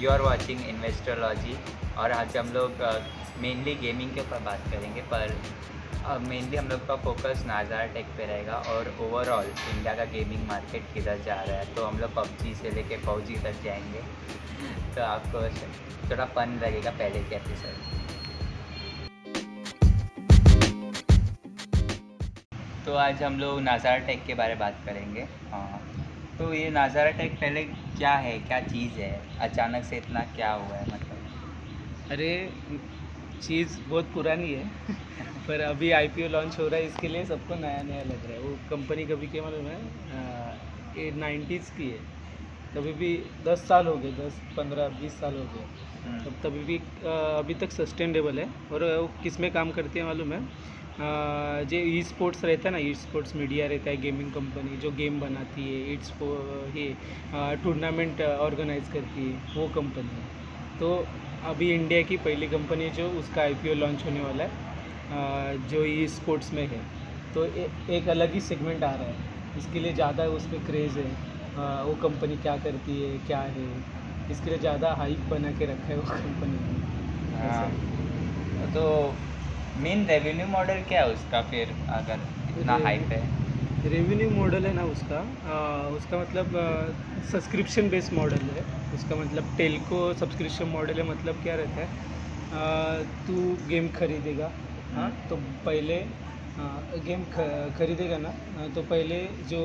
You are watching इन्वेस्ट्रोलॉजी और आज हम लोग मेनली गेमिंग के ऊपर बात करेंगे, पर मेनली हम लोग का फोकस नाजार टेक पे रहेगा और ओवरऑल इंडिया का गेमिंग मार्केट किधर जा रहा है तो हम लोग पबजी से लेके पबजी तक जाएँगे। तो आपको थोड़ा फन लगेगा पहले के एपिसोड तो आज हम लोग नाजारा टेक के बारे में बात करेंगे। तो ये नाजारा टेक पहले क्या है क्या चीज़ है? अचानक से इतना क्या हुआ है मतलब? अरे चीज़ बहुत पुरानी है पर अभी आईपीओ लॉन्च हो रहा है इसके लिए सबको नया नया लग रहा है। वो कंपनी कभी के मालूम है ये नाइन्टीज़ की है। कभी भी दस साल हो गए दस पंद्रह बीस साल हो गए। हम्म, तब तभी भी अभी तक सस्टेनेबल है और वो किसमें काम करती है मालूम है? जो ई स्पोर्ट्स रहता है ना ई स्पोर्ट्स मीडिया रहता है गेमिंग कंपनी जो गेम बनाती है स्पो ये टूर्नामेंट ऑर्गेनाइज करती है वो कंपनी है। तो अभी इंडिया की पहली कंपनी जो उसका आईपीओ लॉन्च होने वाला है जो ई स्पोर्ट्स में है। तो ए, एक अलग ही सेगमेंट आ रहा है। इसके लिए ज़्यादा उस पर क्रेज़ है आ, वो कंपनी क्या करती है क्या है। इसके लिए ज़्यादा हाइप बना के रखा है वो कंपनी ने। हाँ। तो मेन रेवेन्यू मॉडल क्या है उसका फिर अगर इतना हाइप है? रेवेन्यू मॉडल है ना उसका। आ, उसका मतलब सब्सक्रिप्शन बेस्ड मॉडल है। उसका मतलब टेलको सब्सक्रिप्शन मॉडल है मतलब क्या रहता है? आ, तू गेम खरीदेगा। हाँ तो पहले आ, गेम खरीदेगा ना तो पहले जो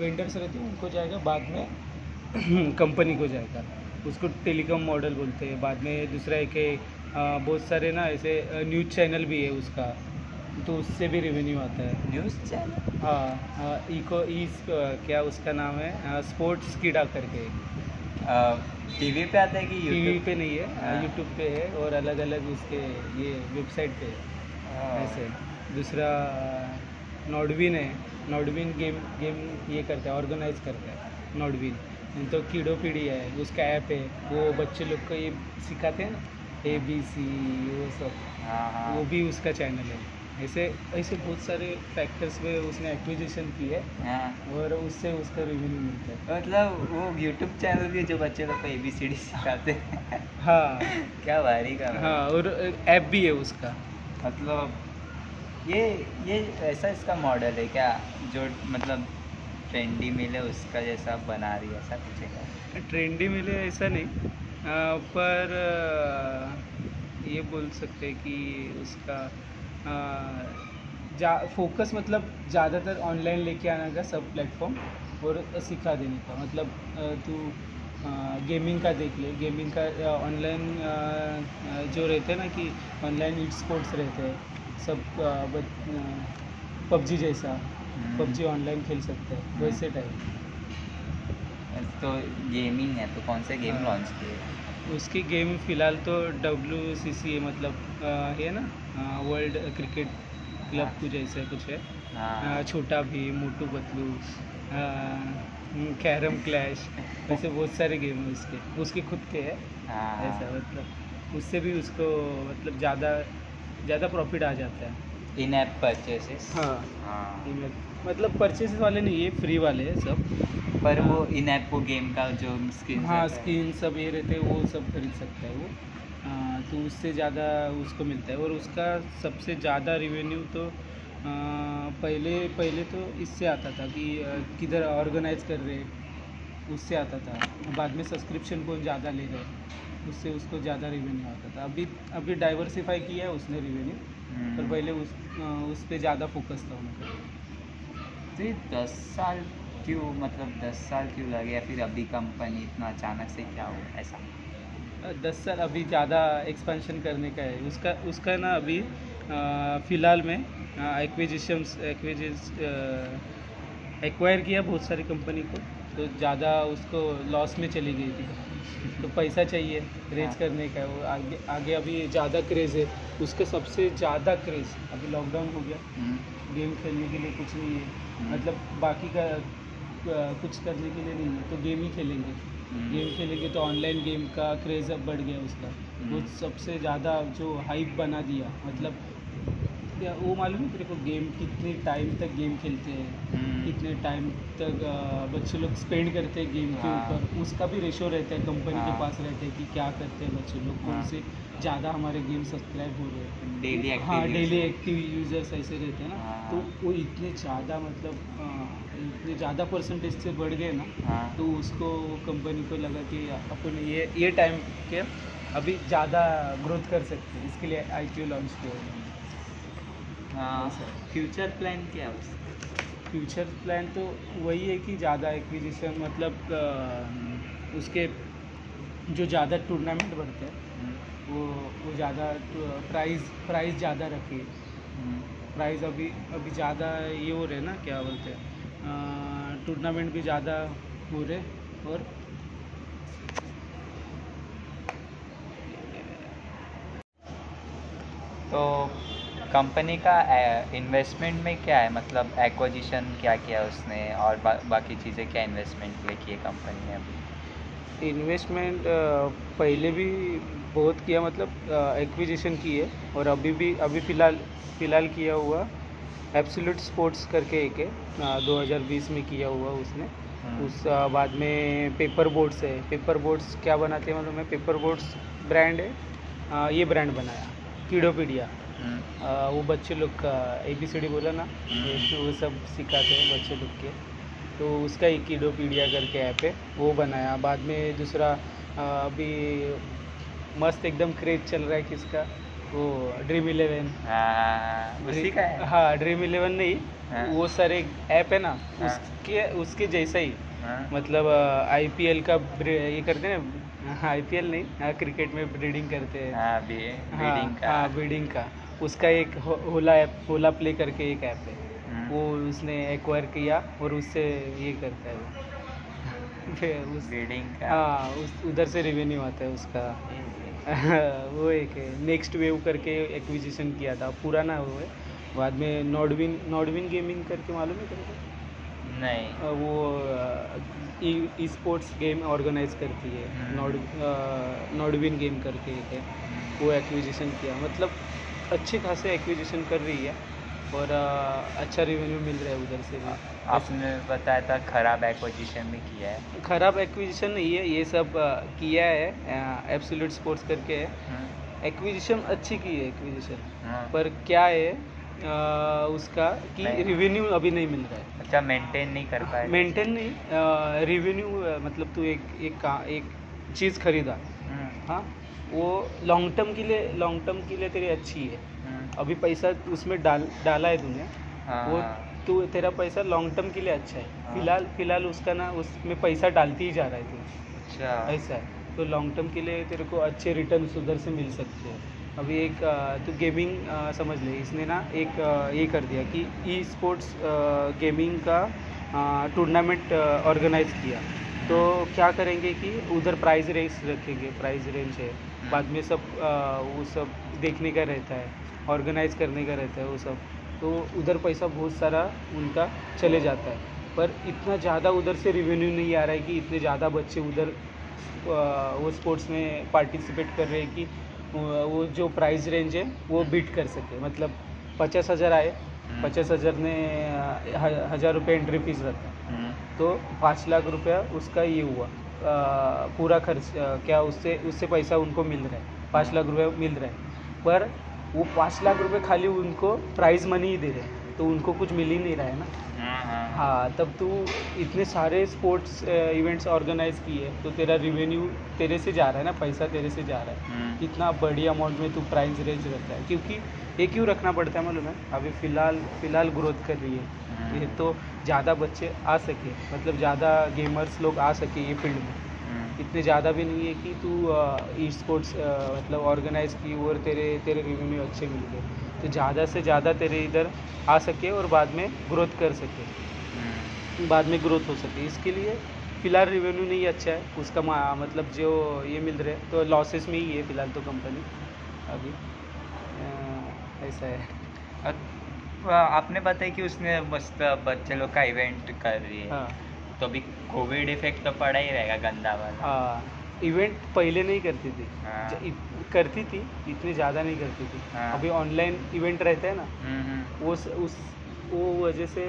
वेंडर्स रहते हैं उनको जाएगा बाद में कंपनी को जाएगा। उसको टेलीकॉम मॉडल बोलते हैं। बाद में दूसरा एक है बहुत सारे ना ऐसे न्यूज़ चैनल भी है उसका। तो उससे भी रेवेन्यू आता है। न्यूज़ चैनल हाँ हाँ, इको ई क्या उसका नाम है? स्पोर्ट्स कीड़ा करके। टीवी पे आता है कि टीवी पे नहीं है हाँ। यूट्यूब पे है और अलग अलग उसके ये वेबसाइट पे है। ऐसे। दूसरा नॉडविन है। नॉडविन गेम गेम ये करता है ऑर्गेनाइज करता है नॉडविन तो कीड़ो पीढ़ी है उसका ऐप है। वो बच्चे लोग को ये सिखाते हैं ना? ए बी सी वो सब। हाँ हाँ। वो भी उसका चैनल है। ऐसे ऐसे बहुत सारे फैक्टर्स में उसने एक्विजिशन की है हाँ। और उससे उसका रेवेन्यू मिलता है। मतलब वो यूट्यूब चैनल भी है जो बच्चे लोग को ए बी सी डी सिखाते हैं। हाँ। क्या भारी का हाँ। और ऐप भी है उसका। मतलब ये ये ऐसा इसका मॉडल है क्या? जो मतलब ट्रेंडी मिले उसका जैसा बना रही है ऐसा कुछ है क्या? ट्रेंडी मिले ऐसा नहीं। पर ये बोल सकते हैं कि उसका जा फोकस मतलब ज़्यादातर ऑनलाइन लेके आने का सब प्लेटफॉर्म और सिखा देने का। मतलब तू गेमिंग का देख ले। गेमिंग का ऑनलाइन जो रहते हैं ना कि ऑनलाइन ई स्पोर्ट्स रहते हैं सब पबजी जैसा। हम्म। पबजी ऑनलाइन खेल सकते हैं वैसे टाइप तो गेमिंग है तो कौन से गेम हाँ। लॉन्च किए? उसकी गेम फ़िलहाल तो डब्ल्यू सी सी मतलब है ना वर्ल्ड क्रिकेट क्लब हाँ। कुछ ऐसा कुछ है। हाँ। छोटा भी मोटू पतलू कैरम क्लैश ऐसे बहुत सारे गेम है उसके। उसके खुद के है। हाँ। ऐसा मतलब उससे भी उसको मतलब ज़्यादा ज़्यादा प्रॉफिट आ जाता है। इन ऐप परचेसेस हाँ। हाँ मतलब परचेस वाले नहीं ये फ्री वाले हैं सब। पर वो इन ऐप वो गेम का जो स्किन हाँ स्किन सब ये रहते हैं वो सब खरीद सकता है वो। आ, तो उससे ज़्यादा उसको मिलता है। और उसका सबसे ज़्यादा रिवेन्यू तो आ, पहले पहले तो इससे आता था कि किधर ऑर्गेनाइज कर रहे उससे आता था। बाद में सब्सक्रिप्शन को ज़्यादा ले रहे उससे उसको ज़्यादा रिवेन्यू आता था। अभी अभी डाइवर्सिफाई किया है उसने रिवेन्यू। पर पहले उस उस पर ज़्यादा फोकस था उनका। तो ये दस साल क्यों मतलब दस साल क्यों लगे या फिर अभी कंपनी इतना अचानक से क्या हो ऐसा? दस साल अभी ज़्यादा एक्सपेंशन करने का है। उसका उसका ना अभी फ़िलहाल में एक्विजिशंस एक्विजिस एक्वायर किया बहुत सारी कंपनी को तो ज़्यादा उसको लॉस में चली गई थी। तो पैसा चाहिए रेज हाँ। करने का वो आगे आगे अभी ज़्यादा क्रेज़ है। उसका सबसे ज़्यादा क्रेज़ अभी लॉकडाउन हो गया हम्म, गेम खेलने के लिए कुछ नहीं है। हम्म। मतलब बाकी का कुछ करने के लिए नहीं है तो गेम ही खेलेंगे। हम्म। गेम खेलेंगे तो ऑनलाइन गेम का क्रेज़ अब बढ़ गया उसका। वो सबसे ज़्यादा जो हाइप बना दिया मतलब क्या वो मालूम है तेरे को गेम कितने टाइम तक गेम खेलते हैं हम्म, कितने टाइम तक बच्चे लोग स्पेंड करते हैं गेम के हाँ। ऊपर उसका भी रेशो रहता है कंपनी के हाँ। पास रहता है कि क्या करते हैं बच्चे लोग कौन हाँ। से ज़्यादा हमारे गेम सब्सक्राइब हो रहे हैं डेली हाँ डेली एक्टिव यूज़र्स ऐसे रहते हैं ना। तो वो इतने ज़्यादा मतलब इतने ज़्यादा परसेंटेज से बढ़ गए ना तो उसको कंपनी को लगा कि अपन ये ये टाइम के अभी ज़्यादा ग्रोथ कर सकते हैं इसके लिए आई लॉन्च किया। फ्यूचर प्लान क्या है फ्यूचर प्लान तो वही है कि ज़्यादा एक्विजिशन मतलब उसके जो ज़्यादा टूर्नामेंट बनते हैं हम्म, वो वो ज़्यादा प्राइस प्राइस ज़्यादा रखिए हम्म, प्राइस अभी अभी ज़्यादा ये हो रहे ना क्या बोलते हैं टूर्नामेंट भी ज़्यादा हो रहे और तो कंपनी का इन्वेस्टमेंट में क्या है? मतलब एक्विजिशन क्या किया उसने और बा, बाकी चीज़ें क्या इन्वेस्टमेंट के लिए की है कंपनी ने अभी? इन्वेस्टमेंट पहले भी बहुत किया मतलब एक्विजिशन की है और अभी भी अभी फ़िलहाल फ़िलहाल किया हुआ एब्सोल्यूट स्पोर्ट्स करके एक है दो हज़ार बीस में किया हुआ उसने। हम्म, उस बाद में पेपर बोर्ड्स है। पेपर बोर्ड्स क्या बनाते हैं? मतलब पेपर बोर्ड्स ब्रांड है अ, ये ब्रांड बनाया। कीडोपीडिया। हम्म, वो बच्चे लोग का ए बी सी डी बोला ना। तो वो सब सिखाते हैं बच्चे लोग के। तो उसका एक कीडोपीडिया करके ऐप है वो बनाया। बाद में दूसरा अभी मस्त एकदम क्रेज चल रहा है किसका? वो ड्रीम इलेवन हाँ, उसी का है? हाँ ड्रीम इलेवन नहीं हाँ। वो सर एक ऐप है ना हाँ। उसके उसके जैसा ही। हाँ, मतलब आई पी एल का ये करते हैं ना आई पी एल नहीं हाँ, क्रिकेट में ब्रीडिंग करते हैं। हाँ बी हाँ का। हाँ ब्रीडिंग का। उसका एक होला ऐप होला प्ले करके एक ऐप है। हम्म, वो उसने एक्वायर किया और उससे ये करता है। वो उस हाँ उस उधर से रेवेन्यू आता है उसका। वो एक है। नेक्स्ट वेव करके एक्विजिशन किया था। पुराना वो है। बाद में नॉडविन नॉडविन गेमिंग करके मालूम है तुमको नहीं। वो ई स्पोर्ट्स गेम ऑर्गेनाइज करती है। हम्म। नॉड नॉडविन गेम करके एक है। वो एक्विजिशन किया। मतलब अच्छे खासे एक्विजिशन कर रही है और अ, अच्छा रेवेन्यू मिल रहा है उधर से भी। आपने बताया था खराब एक्विजिशन भी किया है। खराब एक्विजिशन नहीं है ये सब अ, किया है एब्सोल्यूट स्पोर्ट्स करके है। हम्म, एक्विजिशन अच्छी की है एक्विजिशन हाँ। पर क्या है उसका कि। रेवेन्यू अभी नहीं मिल रहा है। अच्छा मेंटेन नहीं कर पाए। मेंटेन नहीं रेवेन्यू मतलब तू एक एक का एक चीज़ खरीदा। हम्म, हाँ वो लॉन्ग टर्म के लिए लॉन्ग टर्म के लिए तेरी अच्छी है। हम्म, अभी पैसा उसमें डाल डाला है तूने हाँ, वो हाँ, तू तेरा पैसा लॉन्ग टर्म के लिए अच्छा है। हाँ। फ़िलहाल फ़िलहाल उसका ना उसमें पैसा डालती ही जा रहा है तू। अच्छा। ऐसा है। तो लॉन्ग टर्म के लिए तेरे को अच्छे रिटर्न उधर से मिल सकते हैं। अभी एक तो गेमिंग समझ ले, इसने ना एक ये कर दिया कि ई स्पोर्ट्स गेमिंग का टूर्नामेंट ऑर्गेनाइज किया। तो क्या करेंगे कि उधर प्राइज रेंज रखेंगे प्राइज रेंज है। बाद में सब वो सब देखने का रहता है ऑर्गेनाइज करने का रहता है वो सब। तो उधर पैसा बहुत सारा उनका चले जाता है। पर इतना ज़्यादा उधर से रिवेन्यू नहीं आ रहा है कि इतने ज़्यादा बच्चे उधर वो स्पोर्ट्स में पार्टिसिपेट कर रहे हैं कि वो जो प्राइस रेंज है वो बीट कर सके। मतलब पचास हज़ार आए हम्म, पचास हज़ार ने हज़ार रुपये एंट्री फ़ीस रखा तो पाँच लाख रुपया उसका ये हुआ अ, पूरा खर्च क्या उससे उससे पैसा उनको मिल रहा है पाँच लाख रुपया मिल रहा है। पर वो पाँच लाख रुपये खाली उनको प्राइज मनी ही दे रहे हैं तो उनको कुछ मिल ही नहीं रहा है ना। हाँ, तब तू इतने सारे स्पोर्ट्स इवेंट्स ऑर्गेनाइज किए तो तेरा रिवेन्यू तेरे से जा रहा है ना पैसा तेरे से जा रहा है। हम्म, इतना बड़ी अमाउंट में तू प्राइस रेंज रखता है क्योंकि ये क्यों रखना पड़ता है मालूम है? अभी फ़िलहाल फ़िलहाल ग्रोथ कर रही है। हम्म, ये तो ज़्यादा बच्चे आ सके मतलब ज़्यादा गेमर्स लोग आ सके ये फ़ील्ड में। हम्म, इतने ज़्यादा भी नहीं है कि तू ई स्पोर्ट्स मतलब ऑर्गेनाइज की और तेरे तेरे रेवेन्यू अच्छे मिल गए। तो ज़्यादा से ज़्यादा तेरे इधर आ सके और बाद में ग्रोथ कर सके। बाद में ग्रोथ हो सके इसके लिए फ़िलहाल रेवेन्यू नहीं अच्छा है। उसका मतलब जो ये मिल रहे हैं तो लॉसेस में ही है फ़िलहाल तो कंपनी अभी ऐसा है। आपने बताया कि उसने मस्त बच्चे लोग का इवेंट कर रही है। हाँ तो अभी कोविड इफ़ेक्ट तो पड़ा ही रहेगा गंदा वाला। हाँ इवेंट पहले नहीं करती थी। हाँ। करती थी इतनी ज़्यादा नहीं करती थी। हाँ। अभी ऑनलाइन इवेंट रहते हैं ना हम्म, हम्म, वो उस वो वजह से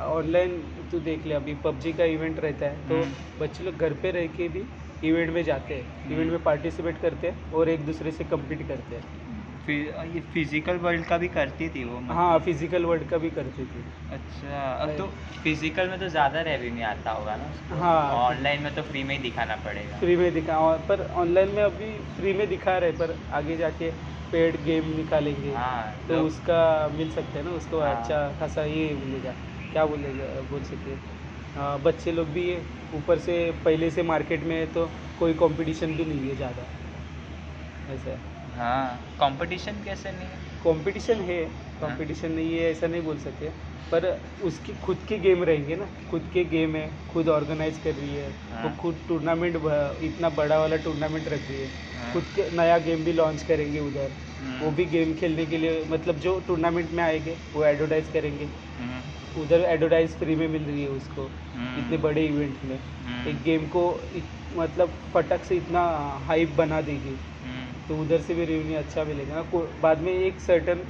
ऑनलाइन तू देख ले अभी पबजी का इवेंट रहता है तो हम्म। बच्चे लोग घर पे रह के भी इवेंट में जाते हैं हम्म। इवेंट में पार्टिसिपेट करते हैं और एक दूसरे से कम्पीट करते हैं ये फ़िज़िकल वर्ल्ड का भी करती थी वो मतलब। हाँ फ़िज़िकल वर्ल्ड का भी करती थी अच्छा अब तो फ़िज़िकल में तो ज़्यादा रेवेन्यू आता होगा ना उसको हाँ। ऑनलाइन में तो फ्री में ही दिखाना पड़ेगा फ्री में दिखा पर ऑनलाइन में अभी फ्री में दिखा रहे पर आगे जाके पेड गेम निकालेंगे हाँ तो उसका मिल सकता है ना उसको हाँ। अच्छा खासा ये मिलेगा। क्या बोलेगा बोल सकते हैं। बच्चे लोग भी ऊपर से पहले से मार्केट में है तो कोई कंपटीशन भी नहीं है ज़्यादा। ऐसा है। हाँ कंपटीशन कैसे नहीं है? कंपटीशन है कंपटीशन नहीं है ऐसा नहीं बोल सकते। पर उसकी खुद के गेम रहेंगे ना खुद के गेम है खुद ऑर्गेनाइज कर रही है। वो हाँ। खुद टूर्नामेंट इतना बड़ा वाला टूर्नामेंट रख रही है। हाँ। खुद के नया गेम भी लॉन्च करेंगे उधर। हम्म, वो भी गेम खेलने के लिए मतलब जो टूर्नामेंट में आएँगे वो एडवर्टाइज करेंगे। हम्म, उधर एडवर्टाइज फ्री में मिल रही है उसको इतने बड़े इवेंट में। एक गेम को मतलब फटक से इतना हाइप बना देगी। तो उधर से भी रेवेन्यू अच्छा मिलेगा ना बाद में एक सर्टन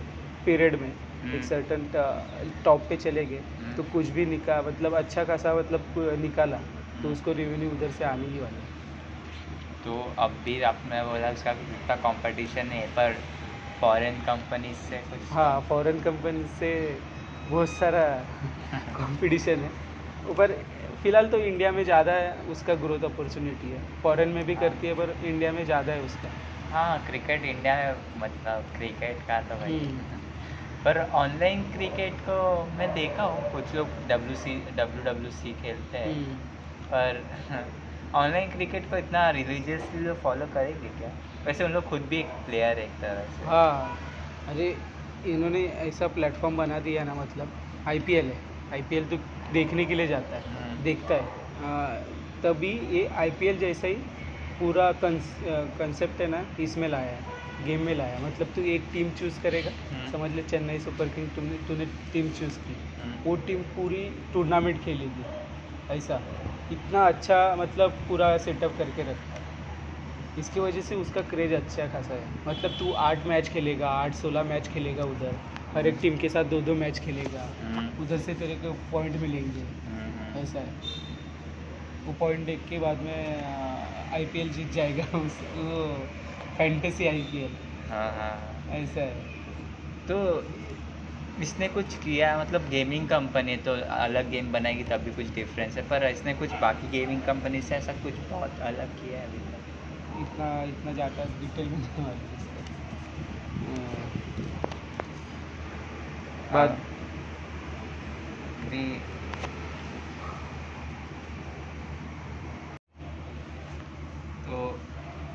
पीरियड में हम्म। एक सर्टन टॉप पे चले गए हम्म। तो कुछ भी निका मतलब अच्छा खासा मतलब निकाला तो हम्म। उसको रेवेन्यू उधर से आने ही वाला है। तो अब भी आपने बोला उसका इतना कंपटीशन है पर फॉरेन कंपनी से कुछ हाँ फॉरेन कंपनी से बहुत सारा कंपटीशन है ऊपर फ़िलहाल तो इंडिया में ज़्यादा है उसका ग्रोथ अपॉर्चुनिटी है फॉरेन में भी करती है पर इंडिया में ज़्यादा है उसका हाँ क्रिकेट इंडिया में मतलब क्रिकेट का तो भाई। हम्म। पर ऑनलाइन क्रिकेट को मैं देखा हूँ कुछ लोग W C W W C खेलते हैं। हम्म। पर ऑनलाइन क्रिकेट को इतना रिलीजियसली लोग फॉलो करेंगे क्या? वैसे उन लोग खुद भी एक प्लेयर है एक तरह से। हाँ। अरे इन्होंने ऐसा प्लेटफॉर्म बना दिया ना मतलब आईपीएल है। आईपीएल तो देखने के लिए जाता है हम्म। देखता है। आ, तभी ये आईपीएल जैसा ही पूरा कंसेप्ट है ना इसमें लाया है गेम में लाया है। मतलब तू एक टीम चूज़ करेगा हम्म। समझ ले चेन्नई सुपर किंग तुमने तूने टीम चूज़ की। हम्म, वो टीम पूरी टूर्नामेंट खेलेगी ऐसा। इतना अच्छा मतलब पूरा सेटअप करके रखा है। इसकी वजह से उसका क्रेज अच्छा खासा है। मतलब तू आठ मैच खेलेगा आठ सोलह मैच खेलेगा उधर। हर एक टीम के साथ दो दो मैच खेलेगा। हम्म, उधर से तेरे को पॉइंट मिलेंगे। ऐसा है। वो पॉइंट देख के बाद में आईपीएल जीत जाएगा उस वो फैंटेसी आईपीएल हाँ हाँ हाँ। ऐसा है तो इसने कुछ किया मतलब गेमिंग कंपनी तो अलग गेम बनाएगी तभी कुछ डिफरेंस है पर इसने कुछ बाकी गेमिंग कंपनी से ऐसा कुछ बहुत अलग किया है अभी तक इतना इतना ज़्यादा डिटेल में नहीं। हाँ। भी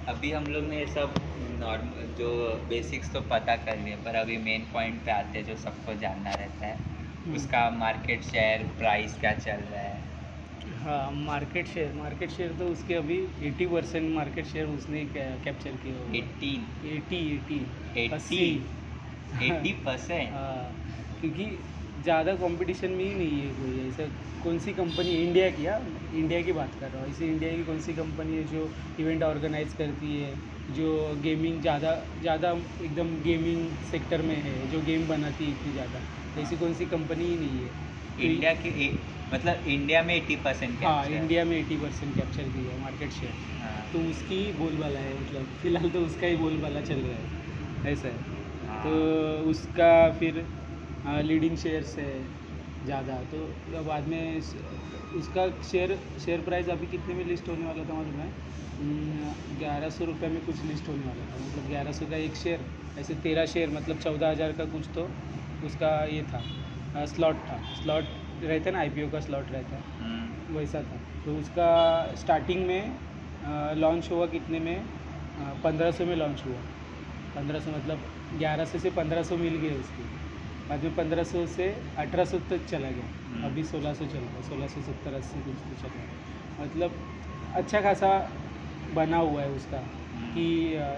अभी हम लोग ने ये सब नॉर्मल जो बेसिक्स तो पता कर लिए पर अभी मेन पॉइंट पे आते हैं जो सबको जानना रहता है। हम्म। उसका मार्केट शेयर प्राइस क्या चल रहा है? हाँ मार्केट शेयर मार्केट शेयर तो उसके अभी 80 परसेंट मार्केट शेयर उसने कैप्चर किया होगा eighteen eighty eighty 80 eighty percent हाँ क्योंकि ज़्यादा कंपटीशन में ही नहीं है कोई। ऐसा कौन सी कंपनी इंडिया की हाँ? इंडिया की बात कर रहा हूँ। ऐसी इंडिया की कौन सी कंपनी है जो इवेंट ऑर्गेनाइज करती है? जो गेमिंग ज़्यादा ज़्यादा एकदम गेमिंग सेक्टर में है जो गेम बनाती है इतनी ज़्यादा। ऐसी कौन सी कंपनी ही नहीं है। इंडिया की मतलब इंडिया में एट्टी परसेंट हाँ इंडिया में एटी परसेंट कैप्चर किया है मार्केट शेयर हाँ, तो उसकी ही बोलबाला है मतलब फ़िलहाल तो उसका ही बोलबाला चल रहा है। ऐसा है। हाँ। तो उसका फिर लीडिंग शेयर्स है ज़्यादा। तो बाद में उसका शेयर शेयर प्राइस अभी कितने में लिस्ट होने वाला था मालूम है? ग्यारह सौ रुपये में कुछ लिस्ट होने वाला था। मतलब ग्यारह सौ का एक शेयर ऐसे तेरह शेयर मतलब चौदह हज़ार का कुछ तो उसका ये था स्लॉट था। स्लॉट रहता है ना आईपीओ का स्लॉट रहता है। हम्म, वैसा था। तो उसका स्टार्टिंग में लॉन्च हुआ कितने में? पंद्रह सौ में लॉन्च हुआ। पंद्रह सौ मतलब ग्यारह सौ से पंद्रह सौ मिल गए उसके। बाद में पंद्रह सौ से अठारह सौ तक चला गया. हम्म। अभी सोलह सौ चल रहा है सोलह सौ सत्तर अस्सी कुछ तो चल रहा है मतलब अच्छा खासा बना हुआ है उसका. कि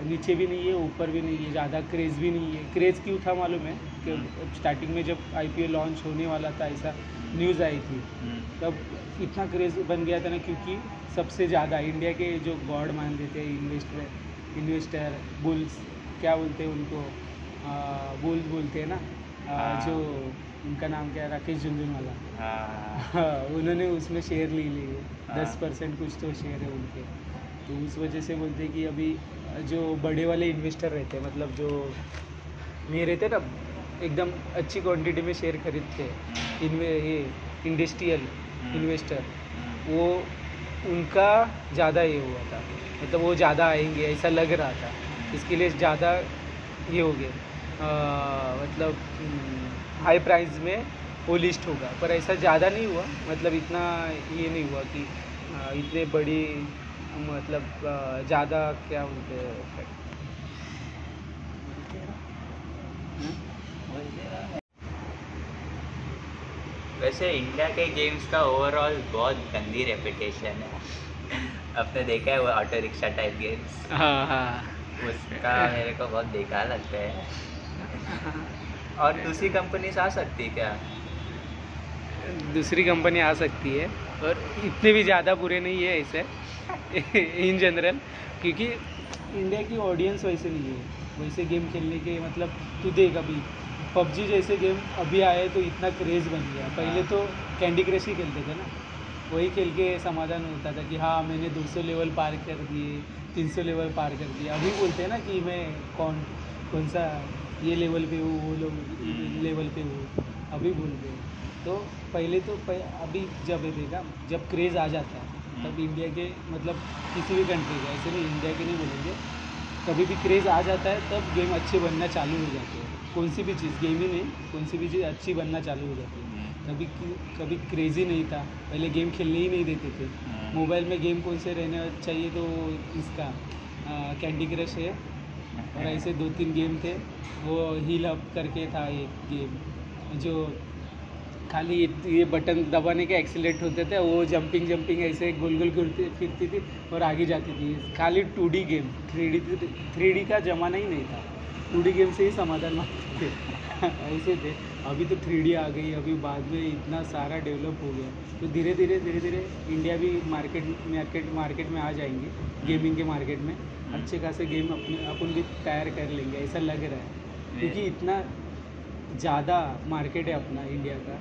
नीचे भी नहीं है ऊपर भी नहीं है ज़्यादा क्रेज़ भी नहीं है. क्रेज़ क्यों था मालूम है? कि स्टार्टिंग में जब आईपीएल लॉन्च होने वाला था ऐसा न्यूज़ आई थी. हम्म, तब इतना क्रेज़ बन गया था ना क्योंकि सबसे ज़्यादा इंडिया के जो गॉड मानते थे इन्वेस्टर इन्वेस्टर बुल्स क्या बोलते हैं उनको? बुल्स बोलते हैं ना? हाँ। जो उनका नाम क्या है राकेश झुंझुनवाला हाँ। हाँ उन्होंने उसमें शेयर ले लिए। हाँ। दस परसेंट कुछ तो शेयर है उनके। तो उस वजह से बोलते हैं कि अभी जो बड़े वाले इन्वेस्टर रहते हैं मतलब जो ये रहते ना एकदम अच्छी क्वांटिटी में शेयर खरीदते हैं ये इंडस्ट्रियल इन्वेस्टर वो उनका ज़्यादा ये हुआ था। मतलब वो ज़्यादा आएँगे ऐसा लग रहा था। इसके लिए ज़्यादा ये हो अ, मतलब हाई प्राइस में वो लिस्ट होगा। पर ऐसा ज़्यादा नहीं हुआ। मतलब इतना ये नहीं हुआ कि इतने बड़ी मतलब ज़्यादा क्या बोलते हैं हाँ? वैसे इंडिया के गेम्स का ओवरऑल बहुत गंदी रेपुटेशन है। आपने देखा है वो ऑटो रिक्शा टाइप गेम्स हाँ हाँ। उसका मेरे को बहुत बेकार लगता है। और दूसरी कंपनी से आ सकती है क्या? दूसरी कंपनी आ सकती है, और इतने भी ज़्यादा बुरे नहीं है ऐसे इन जनरल क्योंकि इंडिया की ऑडियंस वैसे नहीं है। वैसे गेम खेलने के मतलब तू देख अभी, पबजी जैसे गेम अभी आए तो इतना क्रेज़ बन गया। पहले तो कैंडी क्रश ही खेलते थे ना। वही खेल के समाधान होता था कि हाँ मैंने 200 लेवल पार कर दिए 300 लेवल पार कर दिए। अभी बोलते हैं ना कि मैं कौन कौन सा ये लेवल पे हूँ वो लोग लेवल पे हूँ अभी बोलते हैं तो पहले तो पह, अभी जब देखा जब क्रेज़ आ जाता है तब इंडिया के मतलब किसी भी कंट्री का ऐसे नहीं इंडिया के नहीं बोलेंगे। कभी भी क्रेज़ आ जाता है तब गेम अच्छे बनना चालू हो जाते हैं। कौन सी भी चीज़ गेम ही नहीं कौन सी भी चीज़ अच्छी बनना चालू हो जाती है। कभी कभी क्रेज़ी नहीं था पहले गेम खेलने ही नहीं देते थे। मोबाइल में गेम कौन से रहना चाहिए तो इसका कैंडी क्रश है। और ऐसे दो तीन गेम थे, वो हील अप करके था एक गेम जो खाली ये- बटन दबाने के एक्सीलेट होते थे, वो जंपिंग जंपिंग ऐसे गोल गोल घूरती, फिरती थी और आगे जाती थी। खाली two D game three D three D का ज़माना ही नहीं था। टू डी गेम से ही समाधान मांगते थे। ऐसे थे। अभी तो थ्री डी आ गई, अभी बाद में इतना सारा डेवलप हो गया। तो धीरे धीरे धीरे धीरे इंडिया भी मार्केट मार्केट मार्केट में आ जाएँगे गेमिंग के मार्केट में। अच्छे खासे गेम अपने अपन भी तैयार कर लेंगे ऐसा लग रहा है। क्योंकि इतना ज़्यादा मार्केट है अपना इंडिया का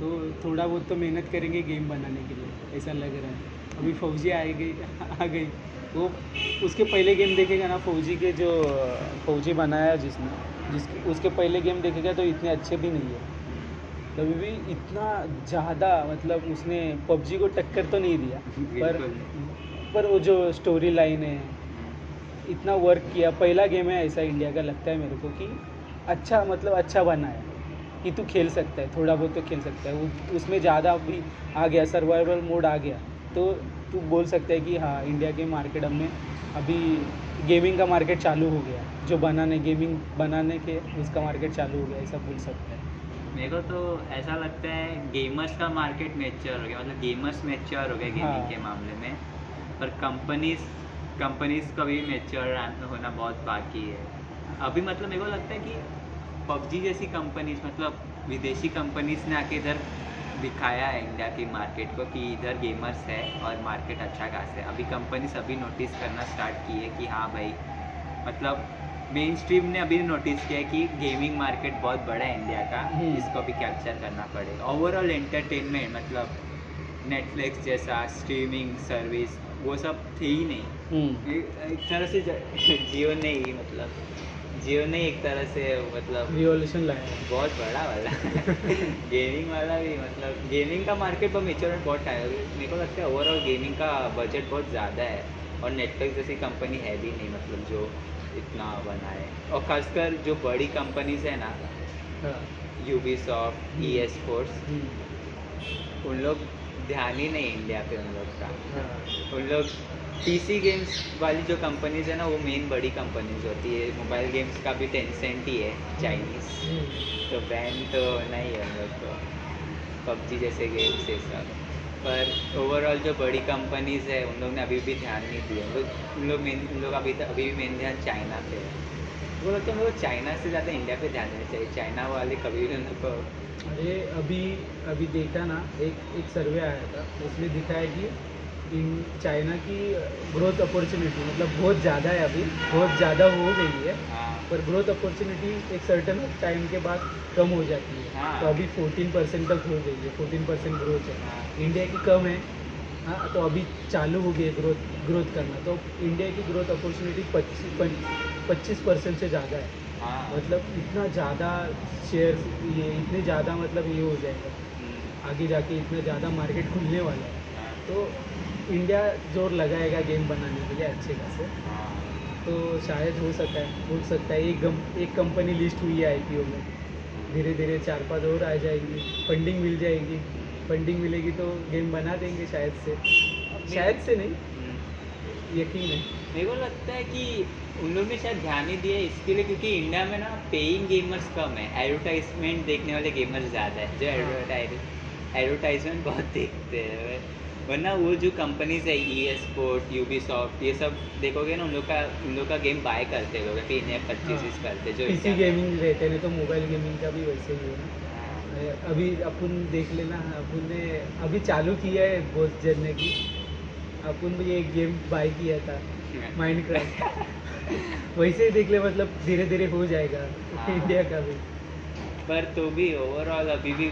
तो थोड़ा बहुत तो मेहनत करेंगे गेम बनाने के लिए ऐसा लग रहा है। अभी फौजी आ गई आ गई। वो उसके पहले गेम देखेगा ना फौजी के जो फौजी बनाया जिसने जिसके उसके पहले गेम देखेगा तो इतने अच्छे भी नहीं है। कभी भी इतना ज़्यादा मतलब उसने पबजी को टक्कर तो नहीं दिया पर पर वो जो स्टोरी लाइन है इतना वर्क किया। पहला गेम है ऐसा इंडिया का लगता है मेरे को कि अच्छा मतलब अच्छा बना है कि तू खेल सकता है थोड़ा बहुत तो खेल सकता है। वो उसमें ज़्यादा भी आ गया सर्वाइवल मोड आ गया तो तू बोल सकता है कि हाँ इंडिया के मार्केट में अभी गेमिंग का मार्केट चालू हो गया। जो बनाने गेमिंग बनाने के उसका मार्केट चालू हो गया ऐसा बोल सकता है। मेरे को तो ऐसा लगता है गेमर्स का मार्केट मैच्योर हो गया मतलब गेमर्स मैच्योर हो गए गेमिंग हाँ। के मामले में। पर कंपनीज़ कंपनीज़ का भी मैच्योर होना बहुत बाकी है। अभी मतलब मेरे को लगता है कि पबजी जैसी कंपनीज़ मतलब विदेशी कंपनीज़ ने आके इधर दिखाया है इंडिया की मार्केट को कि इधर गेमर्स है और मार्केट अच्छा खास है। अभी कंपनीज़ अभी नोटिस करना स्टार्ट की है कि हाँ भाई मतलब मेन स्ट्रीम ने अभी नोटिस किया है कि गेमिंग मार्केट बहुत बड़ा है इंडिया का हम्म। इसको भी कैप्चर करना पड़ेगा ओवरऑल एंटरटेनमेंट मतलब नेटफ्लिक्स जैसा स्ट्रीमिंग सर्विस वो सब थे ही नहीं। हम्म, एक तरह से ज- जियो ने ही मतलब जियो ने एक तरह से मतलब रिवॉल्यूशन लाया बहुत बड़ा वाला। गेमिंग वाला भी मतलब गेमिंग का मार्केट पर मेच्योर बहुत टाइम मेरे को लगता है ओवरऑल गेमिंग का बजट बहुत ज़्यादा है और नेटफ्लिक्स जैसी कंपनी है भी नहीं मतलब जो इतना बनाए। और खासकर जो बड़ी कंपनीज़ है ना हाँ, यूबी सॉफ्ट ई एस उन लोग ध्यान ही नहीं इंडिया पे उन लोग का। हाँ, उन लोग पीसी गेम्स वाली जो कंपनीज़ है ना वो मेन बड़ी कंपनीज़ होती है। मोबाइल गेम्स का भी टेंसेंट ही है चाइनीज़ हम्म, तो बैन तो नहीं है उन लोग को। पबजी जैसे गेम्स ये सब। पर ओवरऑल जो बड़ी कंपनीज़ है उन लोग ने अभी भी ध्यान नहीं दिया। उन लोग उन लोग मेन उन लोग अभी अभी भी मेन ध्यान चाइना पे है। वो लगता है मेरे को चाइना से ज़्यादा इंडिया पे ध्यान देना चाहिए चाइना वाले कभी भी उनको अरे अभी अभी देखा ना एक एक सर्वे आया था उसमें दिखा है कि इन चाइना की ग्रोथ अपॉर्चुनिटी मतलब बहुत ज़्यादा है अभी बहुत ज़्यादा हो गई है हाँ पर ग्रोथ अपॉर्चुनिटी एक सर्टन टाइम के बाद कम हो जाती है हाँ। तो अभी 14 परसेंट तक हो गई है 14 परसेंट ग्रोथ है हाँ। इंडिया की कम है हाँ तो अभी चालू हो गई है ग्रोथ ग्रोथ करना। तो इंडिया की ग्रोथ अपॉर्चुनिटी पच्चीस पच्चीस परसेंट से ज़्यादा है। हाँ। मतलब इतना ज़्यादा शेयर ये इतने ज़्यादा मतलब ये हो जाएगा। हम्म, आगे जाके इतना ज़्यादा मार्केट खुलने वाला है। हाँ, तो इंडिया ज़ोर लगाएगा गेम बनाने के लिए अच्छे खासे। हाँ, तो शायद हो सकता है हो सकता है एक गम एक कंपनी लिस्ट हुई है आईपीओ में धीरे धीरे चार पाँच और आ जाएगी फंडिंग मिल जाएगी। फंडिंग मिलेगी तो गेम बना देंगे शायद से। शायद से नहीं। यकीन है। मेरे को लगता है कि उन लोग ने शायद ध्यान ही दिया इसके लिए क्योंकि इंडिया में ना पेइंग गेमर्स कम है। एडवर्टाइजमेंट देखने वाले गेमर्स ज़्यादा है जो हाँ। एडवर्टाइज एडवर्टाइजमेंट बहुत देखते हैं। वरना वो जो कंपनीज़ है ई स्पोर्ट यूबी सॉफ्ट ये सब देखोगे ना उन लोग का उन लोग का गेम बाय करते लोग फिर इन्हें परचेजेस करते जो में- गेमिंग रहते नहीं तो मोबाइल गेमिंग का भी वैसे ही है ना। हाँ, अभी अपन देख लेना अपन ने अभी चालू किया है बहुत जरने की। अपन भी एक गेम बाय किया था माइंड क्राफ्ट वैसे ही देख ले मतलब धीरे धीरे हो जाएगा हाँ। इंडिया का भी। पर तो भी ओवरऑल अभी भी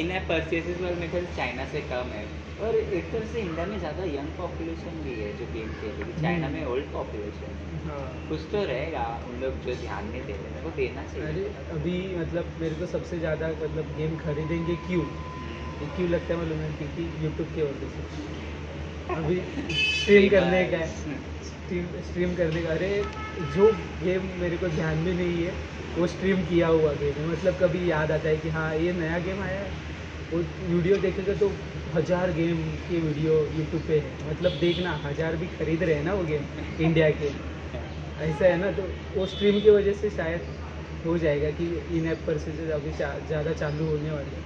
इन परचेसेस में मेरे ख्याल चाइना से कम है। और एक तरह से इंडिया में ज़्यादा यंग पॉपुलेशन भी है जो गेम खेलेगी चाइना। में ओल्ड पॉपुलेशन है। हाँ। कुछ तो रहेगा उन लोग जो ध्यान नहीं दे रहे वो देना अरे चाहिए अभी मतलब मेरे को सबसे ज़्यादा मतलब गेम खरीदेंगे क्यों? हम्म, क्यों लगता है मालूम है? क्योंकि यूट्यूब की वजह से। अभी स्ट्रीम करने का स्ट्रीम स्ट्रीम करने का। अरे जो गेम मेरे को ध्यान में नहीं है वो स्ट्रीम किया हुआ गेम है। मतलब कभी याद आता है कि हाँ ये नया गेम आया है। वो वीडियो देखेगा तो हज़ार गेम के वीडियो यूट्यूब पे है। मतलब देखना हज़ार भी खरीद रहे हैं ना वो गेम इंडिया के। ऐसा है ना तो वो स्ट्रीम की वजह से शायद हो जाएगा कि इन ऐप परचेजेज अभी ज़्यादा चालू होने वाले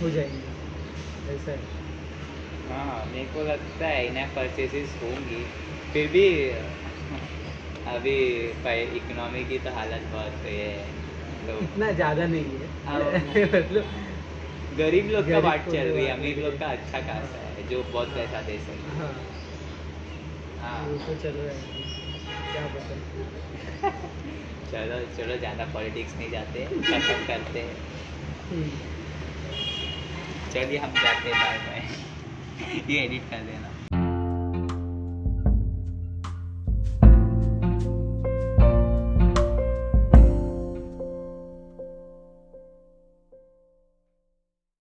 हो जाएँगे। ऐसा है। हाँ मेरे को लगता है इन इन्हें परचेसेस होंगी। फिर भी अभी इकोनॉमी की तो हालत बहुत ये है। लोग इतना ज़्यादा नहीं हाँ। है। मतलब गरीब लोग का बात चल रही है अमीर लोग का अच्छा खासा है जो बहुत पैसा दे सके हाँ। हाँ। तो चल रहा है। क्या पता चलो चलो ज़्यादा पॉलिटिक्स नहीं जाते खत्म करते हैं। हम्म, चलिए हम जाते हैं बाय बाय ये एडिट कर देना।